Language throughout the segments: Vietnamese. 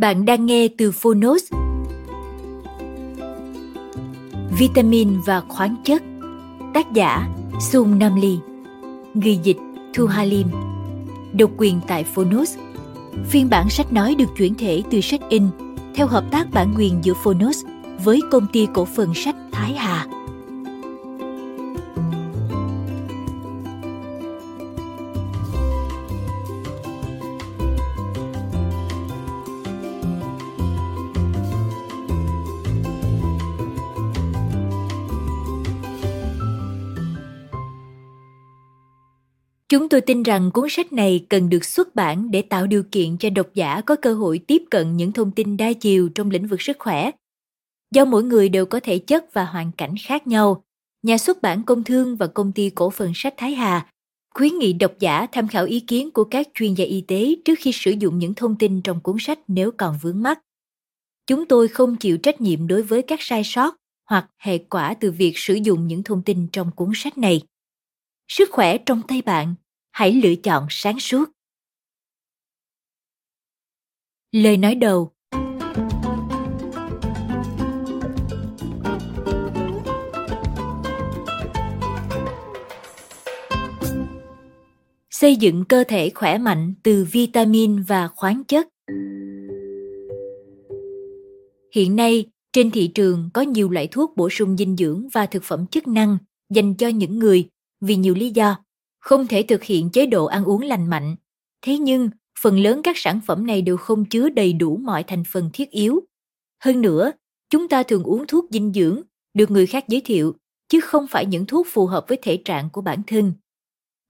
Bạn đang nghe từ Phonos. Vitamin và khoáng chất. Tác giả, Sung Namli. Người dịch, Thu Halim. Độc quyền tại Phonos. Phiên bản sách nói được chuyển thể từ sách in, theo hợp tác bản quyền giữa Phonos với công ty cổ phần sách Thái Hà. Chúng tôi tin rằng cuốn sách này cần được xuất bản để tạo điều kiện cho độc giả có cơ hội tiếp cận những thông tin đa chiều trong lĩnh vực sức khỏe. Do mỗi người đều có thể chất và hoàn cảnh khác nhau, nhà xuất bản công thương và công ty cổ phần sách Thái Hà khuyến nghị độc giả tham khảo ý kiến của các chuyên gia y tế trước khi sử dụng những thông tin trong cuốn sách nếu còn vướng mắc. Chúng tôi không chịu trách nhiệm đối với các sai sót hoặc hệ quả từ việc sử dụng những thông tin trong cuốn sách này sức khỏe trong tay bạn, hãy lựa chọn sáng suốt. Lời nói đầu. Xây dựng cơ thể khỏe mạnh từ vitamin và khoáng chất. Hiện nay, trên thị trường có nhiều loại thuốc bổ sung dinh dưỡng và thực phẩm chức năng dành cho những người vì nhiều lý do, không thể thực hiện chế độ ăn uống lành mạnh. Thế nhưng, phần lớn các sản phẩm này đều không chứa đầy đủ mọi thành phần thiết yếu. Hơn nữa, chúng ta thường uống thuốc dinh dưỡng, được người khác giới thiệu, chứ không phải những thuốc phù hợp với thể trạng của bản thân.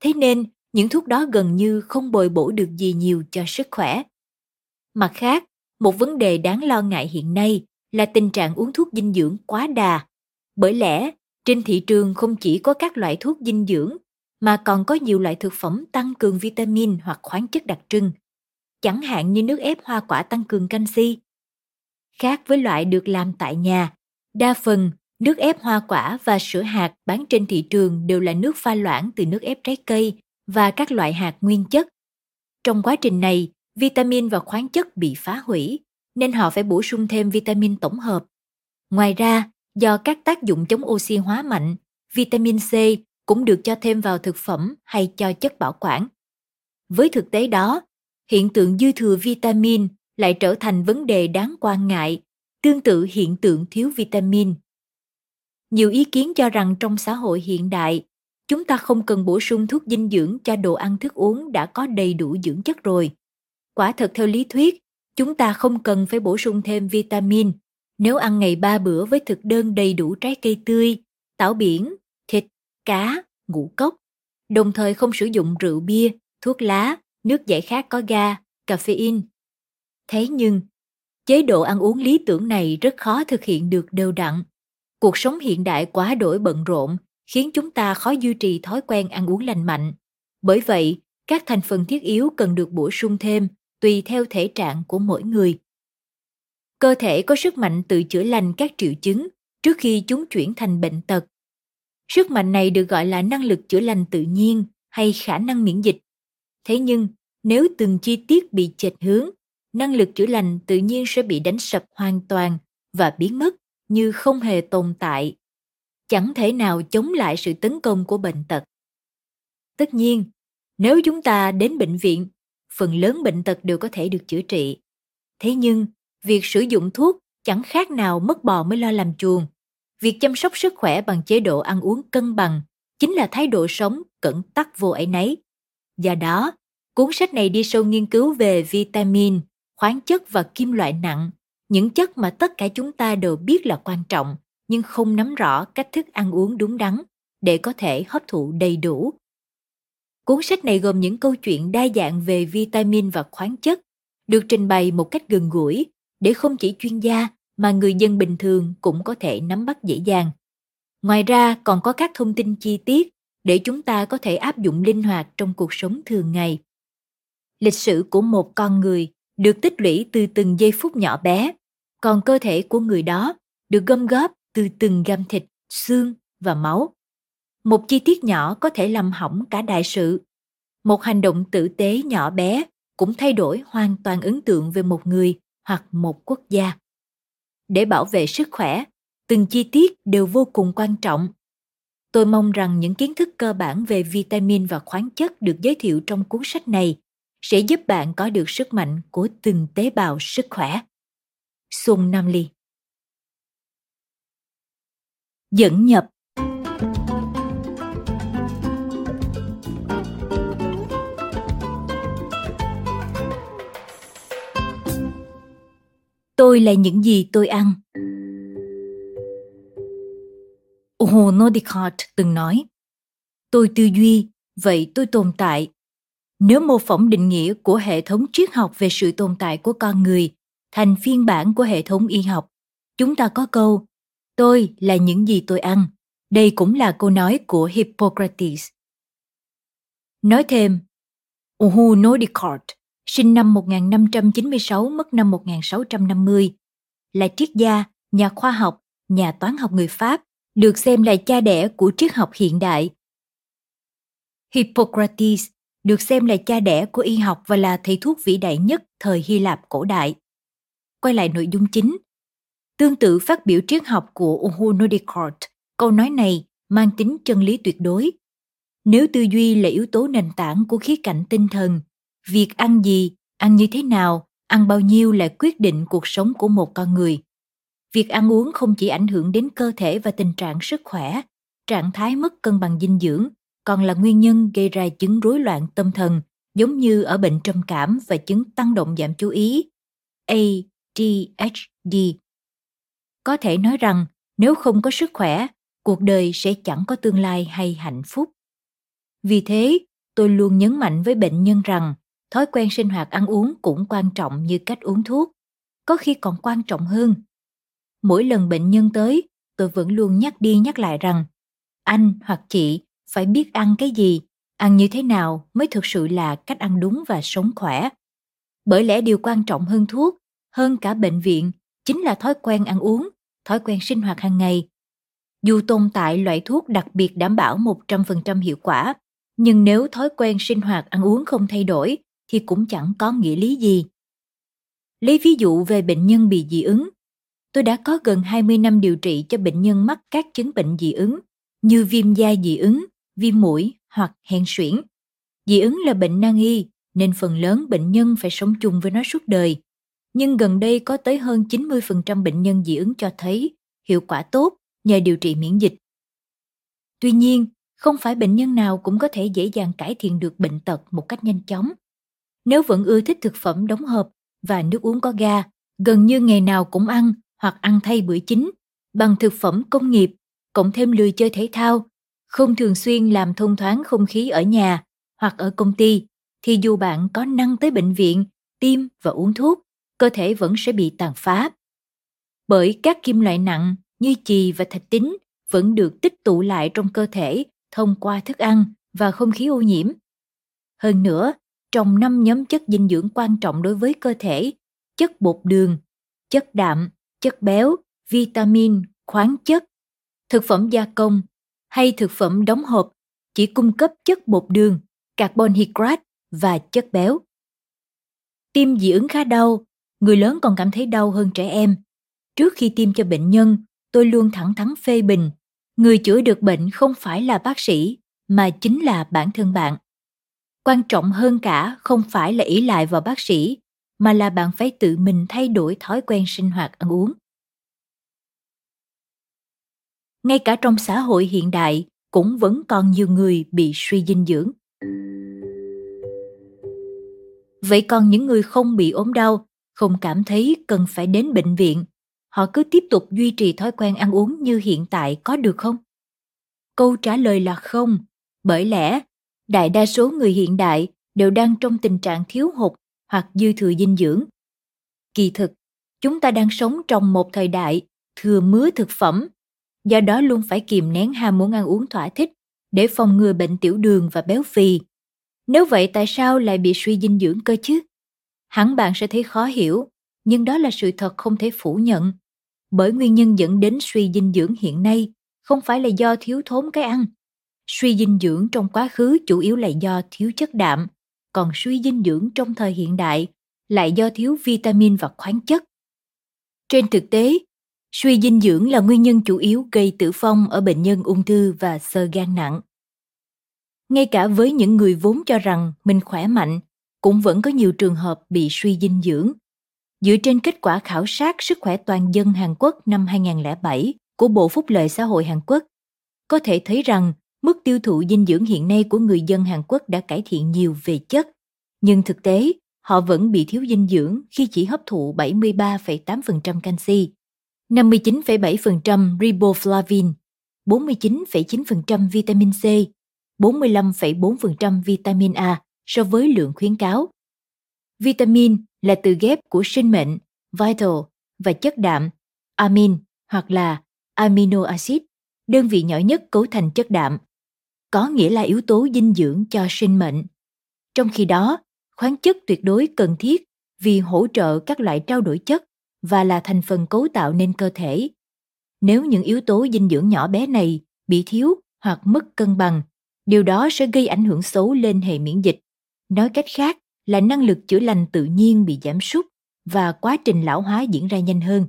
Thế nên, những thuốc đó gần như không bồi bổ được gì nhiều cho sức khỏe. Mặt khác, một vấn đề đáng lo ngại hiện nay là tình trạng uống thuốc dinh dưỡng quá đà. Bởi lẽ trên thị trường không chỉ có các loại thuốc dinh dưỡng mà còn có nhiều loại thực phẩm tăng cường vitamin hoặc khoáng chất đặc trưng, chẳng hạn như nước ép hoa quả tăng cường canxi. Khác với loại được làm tại nhà, đa phần nước ép hoa quả và sữa hạt bán trên thị trường đều là nước pha loãng từ nước ép trái cây và các loại hạt nguyên chất. Trong quá trình này, vitamin và khoáng chất bị phá hủy, nên họ phải bổ sung thêm vitamin tổng hợp. Ngoài ra, do các tác dụng chống oxy hóa mạnh, vitamin C cũng được cho thêm vào thực phẩm hay cho chất bảo quản. Với thực tế đó, hiện tượng dư thừa vitamin lại trở thành vấn đề đáng quan ngại, tương tự hiện tượng thiếu vitamin. Nhiều ý kiến cho rằng trong xã hội hiện đại, chúng ta không cần bổ sung thuốc dinh dưỡng cho đồ ăn thức uống đã có đầy đủ dưỡng chất rồi. Quả thật theo lý thuyết, chúng ta không cần phải bổ sung thêm vitamin nếu ăn ngày ba bữa với thực đơn đầy đủ trái cây tươi, tảo biển, thịt, cá, ngũ cốc, đồng thời không sử dụng rượu bia, thuốc lá, nước giải khát có ga, caffeine. Thế nhưng, chế độ ăn uống lý tưởng này rất khó thực hiện được đều đặn. Cuộc sống hiện đại quá đổi bận rộn khiến chúng ta khó duy trì thói quen ăn uống lành mạnh. Bởi vậy, các thành phần thiết yếu cần được bổ sung thêm tùy theo thể trạng của mỗi người cơ thể có sức mạnh tự chữa lành các triệu chứng trước khi chúng chuyển thành bệnh tật. Sức mạnh này được gọi là năng lực chữa lành tự nhiên hay khả năng miễn dịch. Thế nhưng, nếu từng chi tiết bị chệch hướng, năng lực chữa lành tự nhiên sẽ bị đánh sập hoàn toàn và biến mất như không hề tồn tại chẳng thể nào chống lại sự tấn công của bệnh tật tất nhiên nếu chúng ta đến bệnh viện phần lớn bệnh tật đều có thể được chữa trị thế nhưng việc sử dụng thuốc chẳng khác nào mất bò mới lo làm chuồng. Việc chăm sóc sức khỏe bằng chế độ ăn uống cân bằng chính là thái độ sống cẩn tắc vô ấy nấy do đó, cuốn sách này đi sâu nghiên cứu về vitamin, khoáng chất và kim loại nặng, những chất mà tất cả chúng ta đều biết là quan trọng nhưng không nắm rõ cách thức ăn uống đúng đắn để có thể hấp thụ đầy đủ. Cuốn sách này gồm những câu chuyện đa dạng về vitamin và khoáng chất, được trình bày một cách gần gũi để không chỉ chuyên gia, mà người dân bình thường cũng có thể nắm bắt dễ dàng. Ngoài ra, còn có các thông tin chi tiết để chúng ta có thể áp dụng linh hoạt trong cuộc sống thường ngày. Lịch sử của một con người được tích lũy từ từng giây phút nhỏ bé. Còn cơ thể của người đó được gom góp từ từng gam thịt, xương và máu. Một chi tiết nhỏ có thể làm hỏng cả đại sự. Một hành động tử tế nhỏ bé cũng thay đổi hoàn toàn ấn tượng về một người hoặc một quốc gia. Để bảo vệ sức khỏe, từng chi tiết đều vô cùng quan trọng. Tôi mong rằng những kiến thức cơ bản về vitamin và khoáng chất được giới thiệu trong cuốn sách này sẽ giúp bạn có được sức mạnh của từng tế bào sức khỏe. Xuân nam ly. Dẫn nhập. Tôi là những gì tôi ăn Ohono Descartes từng nói, tôi tư duy, vậy tôi tồn tại. Nếu mô phỏng định nghĩa của hệ thống triết học về sự tồn tại của con người thành phiên bản của hệ thống y học, chúng ta có câu Tôi là những gì tôi ăn. Đây cũng là câu nói của Hippocrates. Nói thêm, Uhu Descartes, sinh năm 1596 mất năm 1650, là triết gia, nhà khoa học, nhà toán học người Pháp được xem là cha đẻ của triết học hiện đại. Hippocrates được xem là cha đẻ của y học và là thầy thuốc vĩ đại nhất thời Hy Lạp cổ đại. Quay lại nội dung chính. Tương tự phát biểu triết học của Ohono Descartes, câu nói này mang tính chân lý tuyệt đối. Nếu tư duy là yếu tố nền tảng của khía cạnh tinh thần, việc ăn gì, ăn như thế nào, ăn bao nhiêu là quyết định cuộc sống của một con người việc ăn uống không chỉ ảnh hưởng đến cơ thể và tình trạng sức khỏe trạng thái mất cân bằng dinh dưỡng còn là nguyên nhân gây ra chứng rối loạn tâm thần giống như ở bệnh trầm cảm và chứng tăng động giảm chú ý ADHD. Có thể nói rằng nếu không có sức khỏe, cuộc đời sẽ chẳng có tương lai hay hạnh phúc. Vì thế, tôi luôn nhấn mạnh với bệnh nhân rằng thói quen sinh hoạt ăn uống cũng quan trọng như cách uống thuốc, có khi còn quan trọng hơn. Mỗi lần bệnh nhân tới tôi vẫn luôn nhắc đi nhắc lại rằng anh hoặc chị phải biết ăn cái gì ăn như thế nào mới thực sự là cách ăn đúng và sống khỏe. Bởi lẽ điều quan trọng hơn thuốc hơn cả bệnh viện chính là thói quen ăn uống thói quen sinh hoạt hàng ngày. Dù tồn tại loại thuốc đặc biệt đảm bảo 100% hiệu quả, nhưng nếu thói quen sinh hoạt ăn uống không thay đổi thì cũng chẳng có nghĩa lý gì. Lấy ví dụ về bệnh nhân bị dị ứng, tôi đã có gần 20 năm điều trị cho bệnh nhân mắc các chứng bệnh dị ứng như viêm da dị ứng, viêm mũi hoặc hen suyễn. Dị ứng là bệnh nan y nên phần lớn bệnh nhân phải sống chung với nó suốt đời. Nhưng gần đây có tới hơn 90% bệnh nhân dị ứng cho thấy hiệu quả tốt nhờ điều trị miễn dịch. Tuy nhiên, không phải bệnh nhân nào cũng có thể dễ dàng cải thiện được bệnh tật một cách nhanh chóng. Nếu vẫn ưa thích thực phẩm đóng hộp và nước uống có ga, gần như ngày nào cũng ăn hoặc ăn thay bữa chính bằng thực phẩm công nghiệp, cộng thêm lười chơi thể thao, không thường xuyên làm thông thoáng không khí ở nhà hoặc ở công ty, thì dù bạn có năng tới bệnh viện, tiêm và uống thuốc, cơ thể vẫn sẽ bị tàn phá. Bởi các kim loại nặng như chì và thạch tín vẫn được tích tụ lại trong cơ thể thông qua thức ăn và không khí ô nhiễm. Hơn nữa, trong năm nhóm chất dinh dưỡng quan trọng đối với cơ thể, chất bột đường, chất đạm, chất béo, vitamin, khoáng chất, thực phẩm gia công hay thực phẩm đóng hộp chỉ cung cấp chất bột đường, carbon hydrate và chất béo. Tiêm dị ứng khá đau, người lớn còn cảm thấy đau hơn trẻ em. Trước khi tiêm cho bệnh nhân, tôi luôn thẳng thắn phê bình, người chữa được bệnh không phải là bác sĩ, mà chính là bản thân bạn. Quan trọng hơn cả không phải là ý lại vào bác sĩ, mà là bạn phải tự mình thay đổi thói quen sinh hoạt ăn uống. Ngay cả trong xã hội hiện đại cũng vẫn còn nhiều người bị suy dinh dưỡng. Vậy còn những người không bị ốm đau, không cảm thấy cần phải đến bệnh viện, họ cứ tiếp tục duy trì thói quen ăn uống như hiện tại có được không? Câu trả lời là không, bởi lẽ đại đa số người hiện đại đều đang trong tình trạng thiếu hụt hoặc dư thừa dinh dưỡng. Kỳ thực, chúng ta đang sống trong một thời đại thừa mứa thực phẩm, do đó luôn phải kìm nén ham muốn ăn uống thỏa thích để phòng ngừa bệnh tiểu đường và béo phì. Nếu vậy tại sao lại bị suy dinh dưỡng cơ chứ? Hẳn bạn sẽ thấy khó hiểu, nhưng đó là sự thật không thể phủ nhận. Bởi nguyên nhân dẫn đến suy dinh dưỡng hiện nay không phải là do thiếu thốn cái ăn. Suy dinh dưỡng trong quá khứ chủ yếu là do thiếu chất đạm, còn suy dinh dưỡng trong thời hiện đại lại do thiếu vitamin và khoáng chất. Trên thực tế, suy dinh dưỡng là nguyên nhân chủ yếu gây tử vong ở bệnh nhân ung thư và sơ gan nặng. Ngay cả với những người vốn cho rằng mình khỏe mạnh, cũng vẫn có nhiều trường hợp bị suy dinh dưỡng. Dựa trên kết quả khảo sát sức khỏe toàn dân Hàn Quốc năm 2007 của Bộ Phúc lợi Xã hội Hàn Quốc, có thể thấy rằng mức tiêu thụ dinh dưỡng hiện nay của người dân Hàn Quốc đã cải thiện nhiều về chất, nhưng thực tế họ vẫn bị thiếu dinh dưỡng khi chỉ hấp thụ 73,8% canxi, 59,7% riboflavin, 49,9% vitamin C, 45,4% vitamin A so với lượng khuyến cáo. Vitamin là từ ghép của sinh mệnh, vital và chất đạm, amin hoặc là amino acid, đơn vị nhỏ nhất cấu thành chất đạm, có nghĩa là yếu tố dinh dưỡng cho sinh mệnh. Trong khi đó, khoáng chất tuyệt đối cần thiết vì hỗ trợ các loại trao đổi chất và là thành phần cấu tạo nên cơ thể. Nếu những yếu tố dinh dưỡng nhỏ bé này bị thiếu hoặc mất cân bằng, điều đó sẽ gây ảnh hưởng xấu lên hệ miễn dịch. Nói cách khác là năng lực chữa lành tự nhiên bị giảm sút và quá trình lão hóa diễn ra nhanh hơn.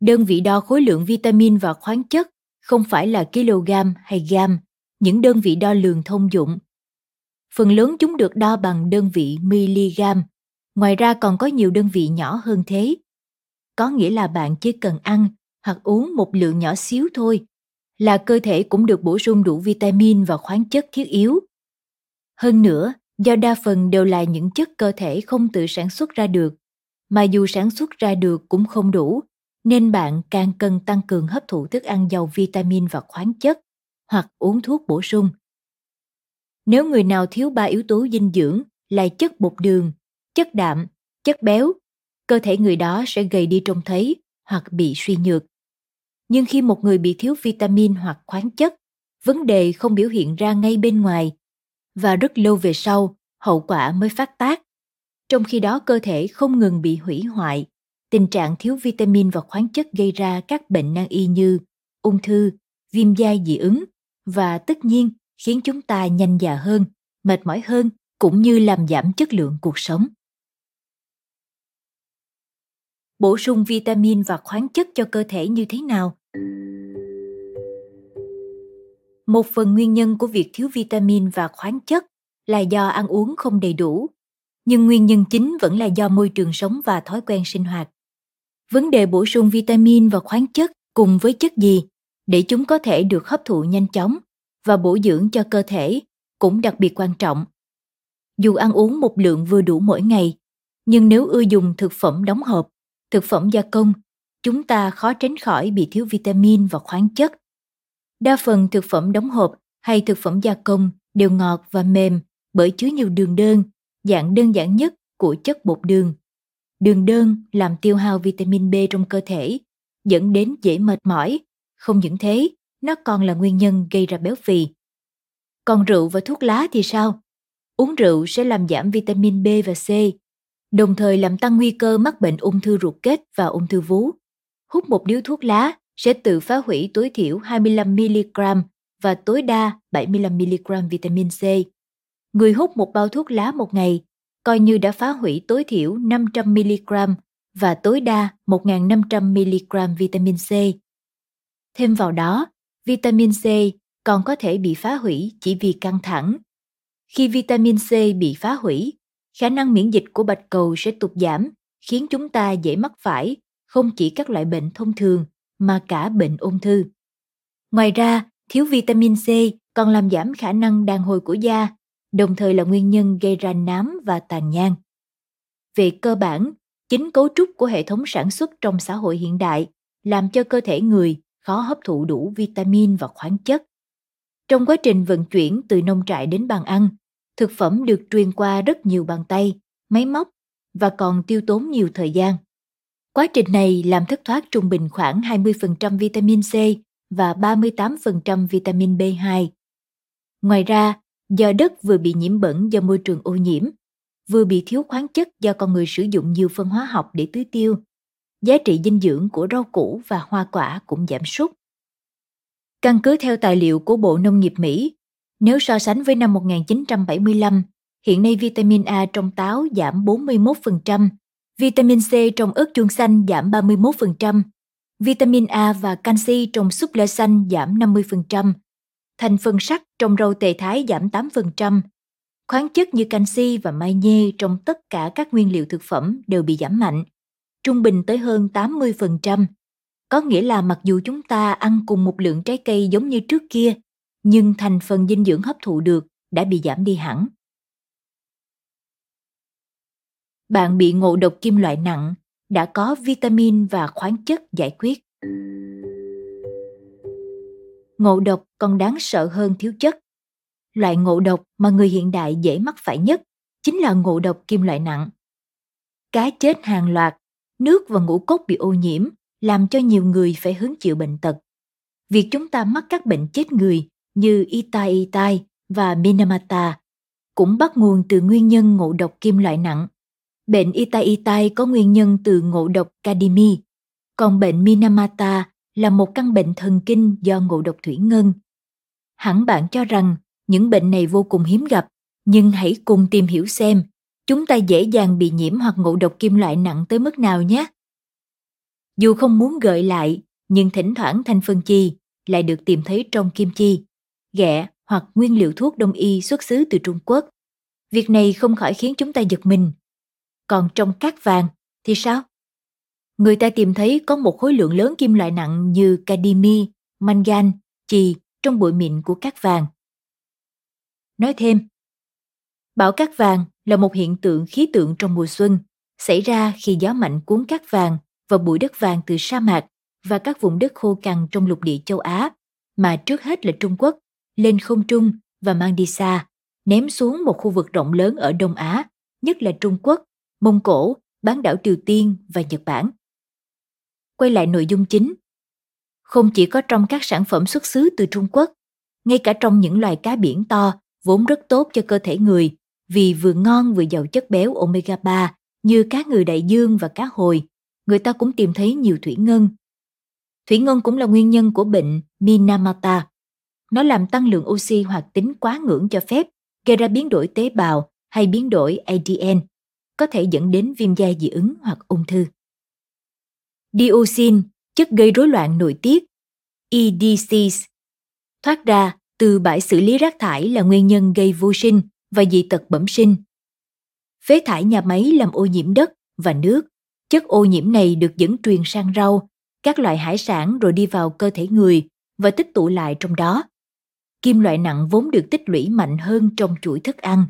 Đơn vị đo khối lượng vitamin và khoáng chất không phải là kg hay gam, những đơn vị đo lường thông dụng. Phần lớn chúng được đo bằng đơn vị mg. Ngoài ra còn có nhiều đơn vị nhỏ hơn thế. Có nghĩa là bạn chỉ cần ăn hoặc uống một lượng nhỏ xíu thôi là cơ thể cũng được bổ sung đủ vitamin và khoáng chất thiết yếu. Hơn nữa, do đa phần đều là những chất cơ thể không tự sản xuất ra được, mà dù sản xuất ra được cũng không đủ, nên bạn càng cần tăng cường hấp thụ thức ăn giàu vitamin và khoáng chất hoặc uống thuốc bổ sung. Nếu người nào thiếu ba yếu tố dinh dưỡng là chất bột đường, chất đạm, chất béo, cơ thể người đó sẽ gầy đi trông thấy hoặc bị suy nhược. Nhưng khi một người bị thiếu vitamin hoặc khoáng chất, vấn đề không biểu hiện ra ngay bên ngoài và rất lâu về sau, hậu quả mới phát tác. Trong khi đó cơ thể không ngừng bị hủy hoại, tình trạng thiếu vitamin và khoáng chất gây ra các bệnh nan y như ung thư, viêm da dị ứng và tất nhiên khiến chúng ta nhanh già hơn, mệt mỏi hơn cũng như làm giảm chất lượng cuộc sống. Bổ sung vitamin và khoáng chất cho cơ thể như thế nào? Một phần nguyên nhân của việc thiếu vitamin và khoáng chất là do ăn uống không đầy đủ, nhưng nguyên nhân chính vẫn là do môi trường sống và thói quen sinh hoạt. Vấn đề bổ sung vitamin và khoáng chất cùng với chất gì để chúng có thể được hấp thụ nhanh chóng và bổ dưỡng cho cơ thể cũng đặc biệt quan trọng. Dù ăn uống một lượng vừa đủ mỗi ngày, nhưng nếu ưa dùng thực phẩm đóng hộp, thực phẩm gia công, chúng ta khó tránh khỏi bị thiếu vitamin và khoáng chất Đa phần thực phẩm đóng hộp hay thực phẩm gia công đều ngọt và mềm bởi chứa nhiều đường đơn, dạng đơn giản nhất của chất bột đường. Đường đơn làm tiêu hao vitamin B trong cơ thể, dẫn đến dễ mệt mỏi. Không những thế, nó còn là nguyên nhân gây ra béo phì. Còn rượu và thuốc lá thì sao? Uống rượu sẽ làm giảm vitamin B và C, đồng thời làm tăng nguy cơ mắc bệnh ung thư ruột kết và ung thư vú. Hút một điếu thuốc lá sẽ tự phá hủy tối thiểu 25mg và tối đa 75mg vitamin C. Người hút một bao thuốc lá một ngày coi như đã phá hủy tối thiểu 500mg và tối đa 1.500mg vitamin C. Thêm vào đó, vitamin C còn có thể bị phá hủy chỉ vì căng thẳng. Khi vitamin C bị phá hủy, khả năng miễn dịch của bạch cầu sẽ tụt giảm, khiến chúng ta dễ mắc phải không chỉ các loại bệnh thông thường mà cả bệnh ung thư. Ngoài ra, thiếu vitamin C còn làm giảm khả năng đàn hồi của da, đồng thời là nguyên nhân gây ra nám và tàn nhang. Về cơ bản, chính cấu trúc của hệ thống sản xuất trong xã hội hiện đại làm cho cơ thể người khó hấp thụ đủ vitamin và khoáng chất. Trong quá trình vận chuyển từ nông trại đến bàn ăn, thực phẩm được truyền qua rất nhiều bàn tay, máy móc và còn tiêu tốn nhiều thời gian. Quá trình này làm thất thoát trung bình khoảng 20% vitamin C và 38% vitamin B2. Ngoài ra, do đất vừa bị nhiễm bẩn do môi trường ô nhiễm, vừa bị thiếu khoáng chất do con người sử dụng nhiều phân hóa học để tưới tiêu, giá trị dinh dưỡng của rau củ và hoa quả cũng giảm sút. Căn cứ theo tài liệu của Bộ Nông nghiệp Mỹ, nếu so sánh với năm 1975, hiện nay vitamin A trong táo giảm 41%, vitamin C trong ớt chuông xanh giảm 31%, vitamin A và canxi trong súp lơ xanh giảm 50%, thành phần sắt trong rau tề thái giảm 8%, khoáng chất như canxi và magie trong tất cả các nguyên liệu thực phẩm đều bị giảm mạnh, trung bình tới hơn 80%. Có nghĩa là mặc dù chúng ta ăn cùng một lượng trái cây giống như trước kia, nhưng thành phần dinh dưỡng hấp thụ được đã bị giảm đi hẳn. Bạn bị ngộ độc kim loại nặng, đã có vitamin và khoáng chất giải quyết. Ngộ độc còn đáng sợ hơn thiếu chất. Loại ngộ độc mà người hiện đại dễ mắc phải nhất chính là ngộ độc kim loại nặng. Cá chết hàng loạt, nước và ngũ cốc bị ô nhiễm làm cho nhiều người phải hứng chịu bệnh tật. Việc chúng ta mắc các bệnh chết người như Itai Itai và Minamata cũng bắt nguồn từ nguyên nhân ngộ độc kim loại nặng. Bệnh Itai Itai có nguyên nhân từ ngộ độc cadimi, còn bệnh Minamata là một căn bệnh thần kinh do ngộ độc thủy ngân. Hẳn bạn cho rằng những bệnh này vô cùng hiếm gặp, nhưng hãy cùng tìm hiểu xem chúng ta dễ dàng bị nhiễm hoặc ngộ độc kim loại nặng tới mức nào nhé. Dù không muốn gợi lại, nhưng thỉnh thoảng thành phân chi lại được tìm thấy trong kim chi, ghẹ hoặc nguyên liệu thuốc đông y xuất xứ từ Trung Quốc. Việc này không khỏi khiến chúng ta giật mình. Còn trong cát vàng thì sao? Người ta tìm thấy có một khối lượng lớn kim loại nặng như cadimi, mangan, chì trong bụi mịn của cát vàng. Nói thêm, bảo cát vàng là một hiện tượng khí tượng trong mùa xuân xảy ra khi gió mạnh cuốn cát vàng và bụi đất vàng từ sa mạc và các vùng đất khô cằn trong lục địa châu Á, mà trước hết là Trung Quốc, lên không trung và mang đi xa, ném xuống một khu vực rộng lớn ở Đông Á, nhất là Trung Quốc, Mông Cổ, bán đảo Triều Tiên và Nhật Bản. Quay lại nội dung chính. Không chỉ có trong các sản phẩm xuất xứ từ Trung Quốc, ngay cả trong những loài cá biển to vốn rất tốt cho cơ thể người vì vừa ngon vừa giàu chất béo omega 3 như cá ngừ đại dương và cá hồi, người ta cũng tìm thấy nhiều thủy ngân. Thủy ngân cũng là nguyên nhân của bệnh Minamata. Nó làm tăng lượng oxy hoạt tính quá ngưỡng cho phép, gây ra biến đổi tế bào hay biến đổi ADN, có thể dẫn đến viêm da dị ứng hoặc ung thư. Dioxin, chất gây rối loạn nội tiết, EDCs, thoát ra từ bãi xử lý rác thải là nguyên nhân gây vô sinh và dị tật bẩm sinh. Phế thải nhà máy làm ô nhiễm đất và nước. Chất ô nhiễm này được dẫn truyền sang rau, các loại hải sản rồi đi vào cơ thể người và tích tụ lại trong đó. Kim loại nặng vốn được tích lũy mạnh hơn trong chuỗi thức ăn.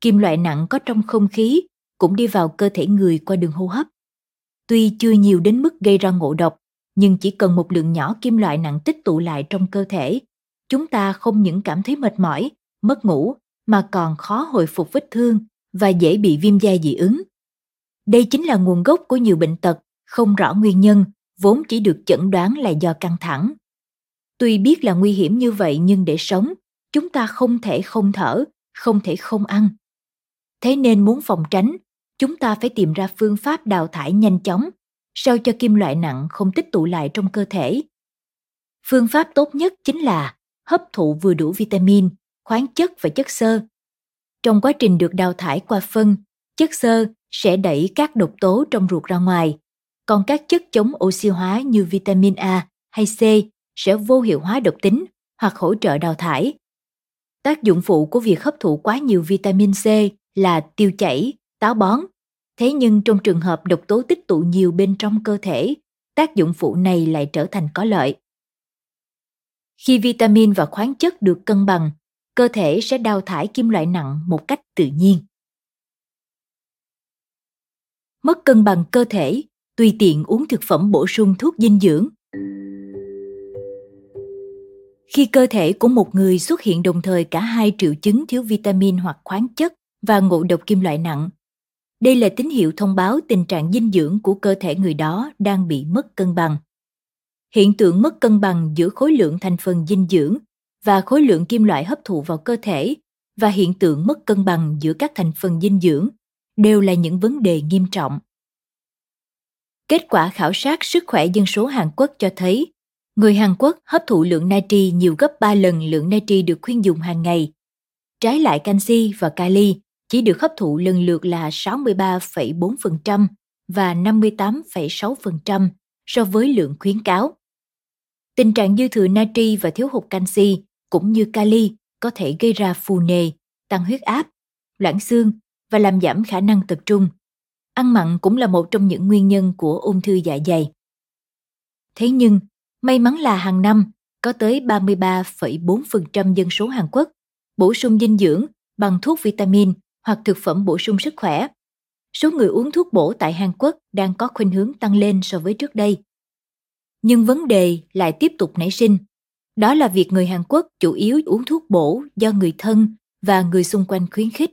Kim loại nặng có trong không khí cũng đi vào cơ thể người qua đường hô hấp. Tuy chưa nhiều đến mức gây ra ngộ độc, nhưng chỉ cần một lượng nhỏ kim loại nặng tích tụ lại trong cơ thể, chúng ta không những cảm thấy mệt mỏi, mất ngủ mà còn khó hồi phục vết thương và dễ bị viêm da dị ứng. Đây chính là nguồn gốc của nhiều bệnh tật không rõ nguyên nhân, vốn chỉ được chẩn đoán là do căng thẳng. Tuy biết là nguy hiểm như vậy nhưng để sống, chúng ta không thể không thở, không thể không ăn. Thế nên muốn phòng tránh, chúng ta phải tìm ra phương pháp đào thải nhanh chóng, sao cho kim loại nặng không tích tụ lại trong cơ thể. Phương pháp tốt nhất chính là hấp thụ vừa đủ vitamin, khoáng chất và chất xơ. Trong quá trình được đào thải qua phân, chất xơ sẽ đẩy các độc tố trong ruột ra ngoài, còn các chất chống oxy hóa như vitamin A hay C sẽ vô hiệu hóa độc tính hoặc hỗ trợ đào thải. Tác dụng phụ của việc hấp thụ quá nhiều vitamin C là tiêu chảy, táo bón. Thế nhưng trong trường hợp độc tố tích tụ nhiều bên trong cơ thể, tác dụng phụ này lại trở thành có lợi. Khi vitamin và khoáng chất được cân bằng, cơ thể sẽ đào thải kim loại nặng một cách tự nhiên. Mất cân bằng cơ thể, tùy tiện uống thực phẩm bổ sung thuốc dinh dưỡng. Khi cơ thể của một người xuất hiện đồng thời cả hai triệu chứng thiếu vitamin hoặc khoáng chất và ngộ độc kim loại nặng, đây là tín hiệu thông báo tình trạng dinh dưỡng của cơ thể người đó đang bị mất cân bằng. Hiện tượng mất cân bằng giữa khối lượng thành phần dinh dưỡng và khối lượng kim loại hấp thụ vào cơ thể và hiện tượng mất cân bằng giữa các thành phần dinh dưỡng đều là những vấn đề nghiêm trọng. Kết quả khảo sát sức khỏe dân số Hàn Quốc cho thấy, người Hàn Quốc hấp thụ lượng natri nhiều gấp 3 lần lượng natri được khuyên dùng hàng ngày. Trái lại canxi và kali chỉ được hấp thụ lần lượt là 63,4% và 58,6% so với lượng khuyến cáo. Tình trạng dư thừa natri và thiếu hụt canxi cũng như kali có thể gây ra phù nề, tăng huyết áp, loãng xương và làm giảm khả năng tập trung. Ăn mặn cũng là một trong những nguyên nhân của ung thư dạ dày. Thế nhưng, may mắn là hàng năm có tới 33,4% dân số Hàn Quốc bổ sung dinh dưỡng bằng thuốc vitamin hoặc thực phẩm bổ sung sức khỏe. Số người uống thuốc bổ tại Hàn Quốc đang có khuynh hướng tăng lên so với trước đây. Nhưng vấn đề lại tiếp tục nảy sinh. Đó là việc người Hàn Quốc chủ yếu uống thuốc bổ do người thân và người xung quanh khuyến khích.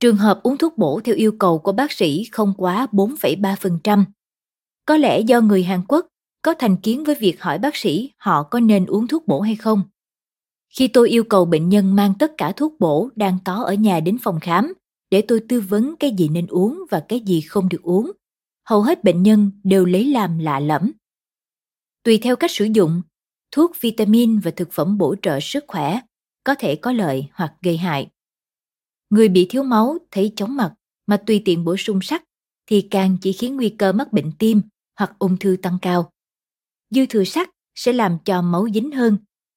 Trường hợp uống thuốc bổ theo yêu cầu của bác sĩ không quá 4,3%. Có lẽ do người Hàn Quốc có thành kiến với việc hỏi bác sĩ họ có nên uống thuốc bổ hay không. Khi tôi yêu cầu bệnh nhân mang tất cả thuốc bổ đang có ở nhà đến phòng khám để tôi tư vấn cái gì nên uống và cái gì không được uống, hầu hết bệnh nhân đều lấy làm lạ lẫm. Tùy theo cách sử dụng, thuốc vitamin và thực phẩm bổ trợ sức khỏe có thể có lợi hoặc gây hại. Người bị thiếu máu thấy chóng mặt mà tùy tiện bổ sung sắt thì càng chỉ khiến nguy cơ mắc bệnh tim hoặc ung thư tăng cao. Dư thừa sắt sẽ làm cho máu dính hơn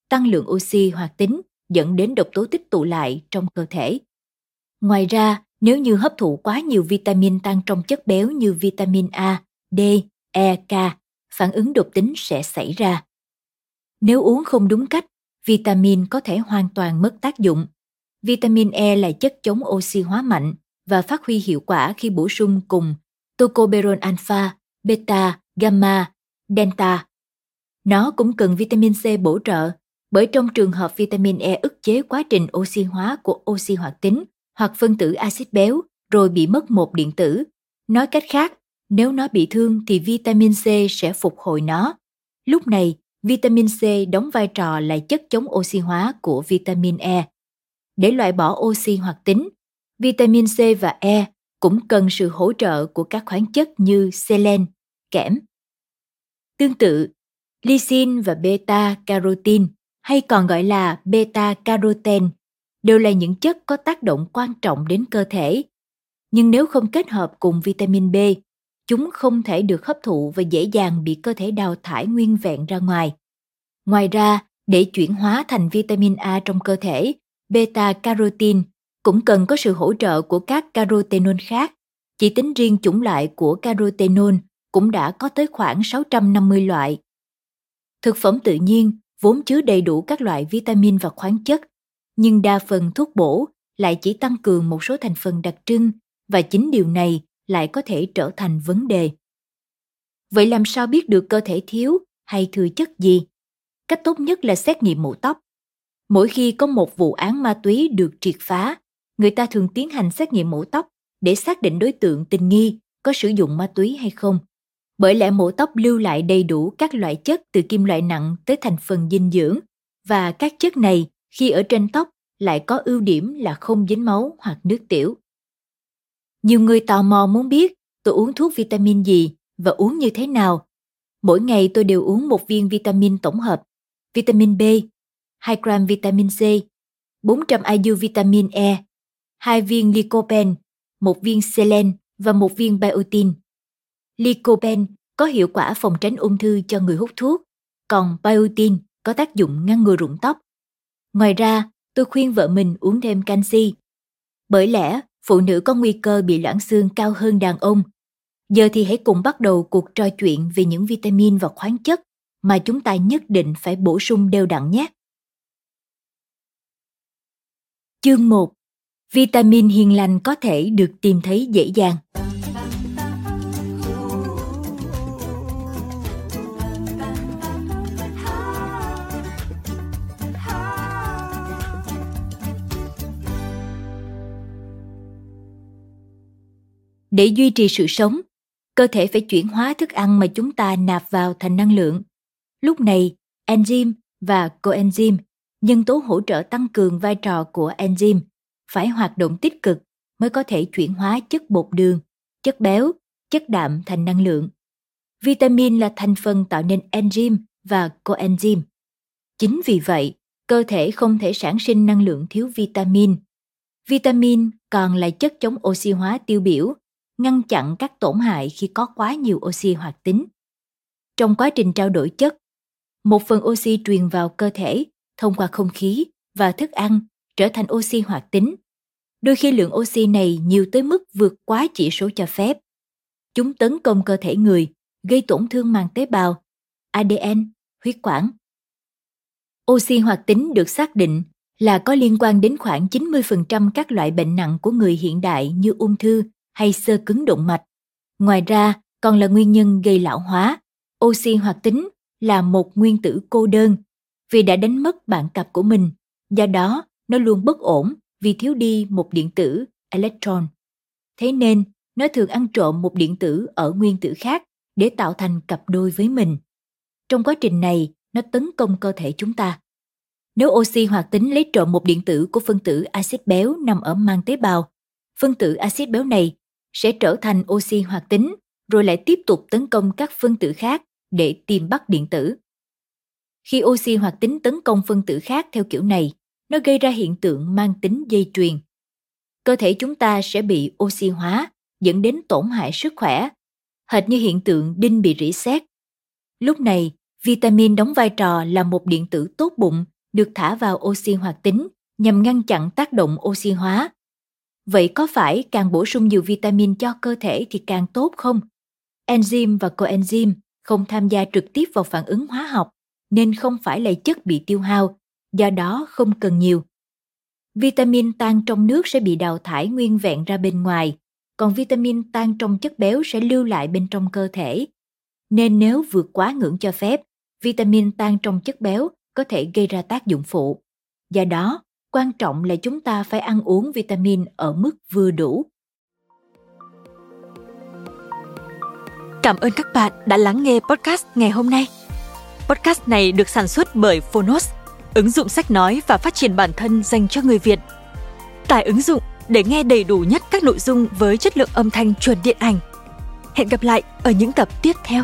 tăng lượng oxy hoạt tính dẫn đến độc tố tích tụ lại trong cơ thể. Ngoài ra, nếu như hấp thụ quá nhiều vitamin tăng trong chất béo như vitamin A, D, E, K, phản ứng độc tính sẽ xảy ra. Nếu uống không đúng cách, vitamin có thể hoàn toàn mất tác dụng. Vitamin E là chất chống oxy hóa mạnh và phát huy hiệu quả khi bổ sung cùng tocopherol alpha, beta, gamma, delta. Nó cũng cần vitamin C bổ trợ bởi trong trường hợp vitamin E ức chế quá trình oxy hóa của oxy hoạt tính hoặc phân tử axit béo rồi bị mất một điện tử. Nói cách khác, nếu nó bị thương thì vitamin C sẽ phục hồi nó. Lúc này, vitamin C đóng vai trò là chất chống oxy hóa của vitamin E. Để loại bỏ oxy hoạt tính, vitamin C và E cũng cần sự hỗ trợ của các khoáng chất như selen, kẽm. Tương tự, lysine và beta carotene hay còn gọi là beta carotene đều là những chất có tác động quan trọng đến cơ thể. Nhưng nếu không kết hợp cùng vitamin B, chúng không thể được hấp thụ và dễ dàng bị cơ thể đào thải nguyên vẹn ra ngoài. Ngoài ra, để chuyển hóa thành vitamin A trong cơ thể, beta carotene cũng cần có sự hỗ trợ của các carotenoid khác. Chỉ tính riêng chủng loại của carotenoid cũng đã có tới khoảng 650 loại. Thực phẩm tự nhiên vốn chứa đầy đủ các loại vitamin và khoáng chất, nhưng đa phần thuốc bổ lại chỉ tăng cường một số thành phần đặc trưng và chính điều này lại có thể trở thành vấn đề. Vậy làm sao biết được cơ thể thiếu hay thừa chất gì? Cách tốt nhất là xét nghiệm mũ tóc. Mỗi khi có một vụ án ma túy được triệt phá, người ta thường tiến hành xét nghiệm mũ tóc để xác định đối tượng tình nghi có sử dụng ma túy hay không bởi lẽ mổ tóc lưu lại đầy đủ các loại chất từ kim loại nặng tới thành phần dinh dưỡng và các chất này khi ở trên tóc lại có ưu điểm là không dính máu hoặc nước tiểu. Nhiều người tò mò muốn biết tôi uống thuốc vitamin gì và uống như thế nào. Mỗi ngày tôi đều uống một viên vitamin tổng hợp, vitamin B, 2 gram vitamin C, 400 IU vitamin E, 2 viên lycopene, một viên selen và một viên biotin. Lycopene có hiệu quả phòng tránh ung thư cho người hút thuốc, còn biotin có tác dụng ngăn ngừa rụng tóc. Ngoài ra, tôi khuyên vợ mình uống thêm canxi. Bởi lẽ, phụ nữ có nguy cơ bị loãng xương cao hơn đàn ông. Giờ thì hãy cùng bắt đầu cuộc trò chuyện về những vitamin và khoáng chất mà chúng ta nhất định phải bổ sung đều đặn nhé. Chương 1. Vitamin hiền lành có thể được tìm thấy dễ dàng. Để duy trì sự sống, cơ thể phải chuyển hóa thức ăn mà chúng ta nạp vào thành năng lượng. Lúc này, enzyme và coenzyme, nhân tố hỗ trợ tăng cường vai trò của enzyme, phải hoạt động tích cực mới có thể chuyển hóa chất bột đường, chất béo, chất đạm thành năng lượng. Vitamin là thành phần tạo nên enzyme và coenzyme. Chính vì vậy, cơ thể không thể sản sinh năng lượng thiếu vitamin. Vitamin còn là chất chống oxy hóa tiêu biểu ngăn chặn các tổn hại khi có quá nhiều oxy hoạt tính. Trong quá trình trao đổi chất, một phần oxy truyền vào cơ thể thông qua không khí và thức ăn trở thành oxy hoạt tính. Đôi khi lượng oxy này nhiều tới mức vượt quá chỉ số cho phép. Chúng tấn công cơ thể người, gây tổn thương màng tế bào, ADN, huyết quản. Oxy hoạt tính được xác định là có liên quan đến khoảng 90% các loại bệnh nặng của người hiện đại như ung thư, hay sơ cứng động mạch. Ngoài ra, còn là nguyên nhân gây lão hóa. Oxy hoạt tính là một nguyên tử cô đơn vì đã đánh mất bạn cặp của mình. Do đó, nó luôn bất ổn vì thiếu đi một điện tử, electron. Thế nên, nó thường ăn trộm một điện tử ở nguyên tử khác để tạo thành cặp đôi với mình. Trong quá trình này, nó tấn công cơ thể chúng ta. Nếu oxy hoạt tính lấy trộm một điện tử của phân tử axit béo nằm ở mang tế bào, phân tử axit béo này sẽ trở thành oxy hoạt tính rồi lại tiếp tục tấn công các phân tử khác để tìm bắt điện tử. Khi oxy hoạt tính tấn công phân tử khác theo kiểu này, nó gây ra hiện tượng mang tính dây chuyền. Cơ thể chúng ta sẽ bị oxy hóa, dẫn đến tổn hại sức khỏe, hệt như hiện tượng đinh bị rỉ sét. Lúc này, vitamin đóng vai trò là một điện tử tốt bụng được thả vào oxy hoạt tính nhằm ngăn chặn tác động oxy hóa Vậy có phải càng bổ sung nhiều vitamin cho cơ thể thì càng tốt không? Enzyme và coenzyme không tham gia trực tiếp vào phản ứng hóa học nên không phải là chất bị tiêu hao, do đó không cần nhiều. Vitamin tan trong nước sẽ bị đào thải nguyên vẹn ra bên ngoài, còn vitamin tan trong chất béo sẽ lưu lại bên trong cơ thể. Nên nếu vượt quá ngưỡng cho phép, vitamin tan trong chất béo có thể gây ra tác dụng phụ. Do đó, quan trọng là chúng ta phải ăn uống vitamin ở mức vừa đủ Cảm ơn các bạn đã lắng nghe podcast ngày hôm nay. Podcast này được sản xuất bởi Phonos, ứng dụng sách nói và phát triển bản thân dành cho người Việt. Tải ứng dụng để nghe đầy đủ nhất các nội dung với chất lượng âm thanh chuẩn điện ảnh. Hẹn gặp lại ở những tập tiếp theo.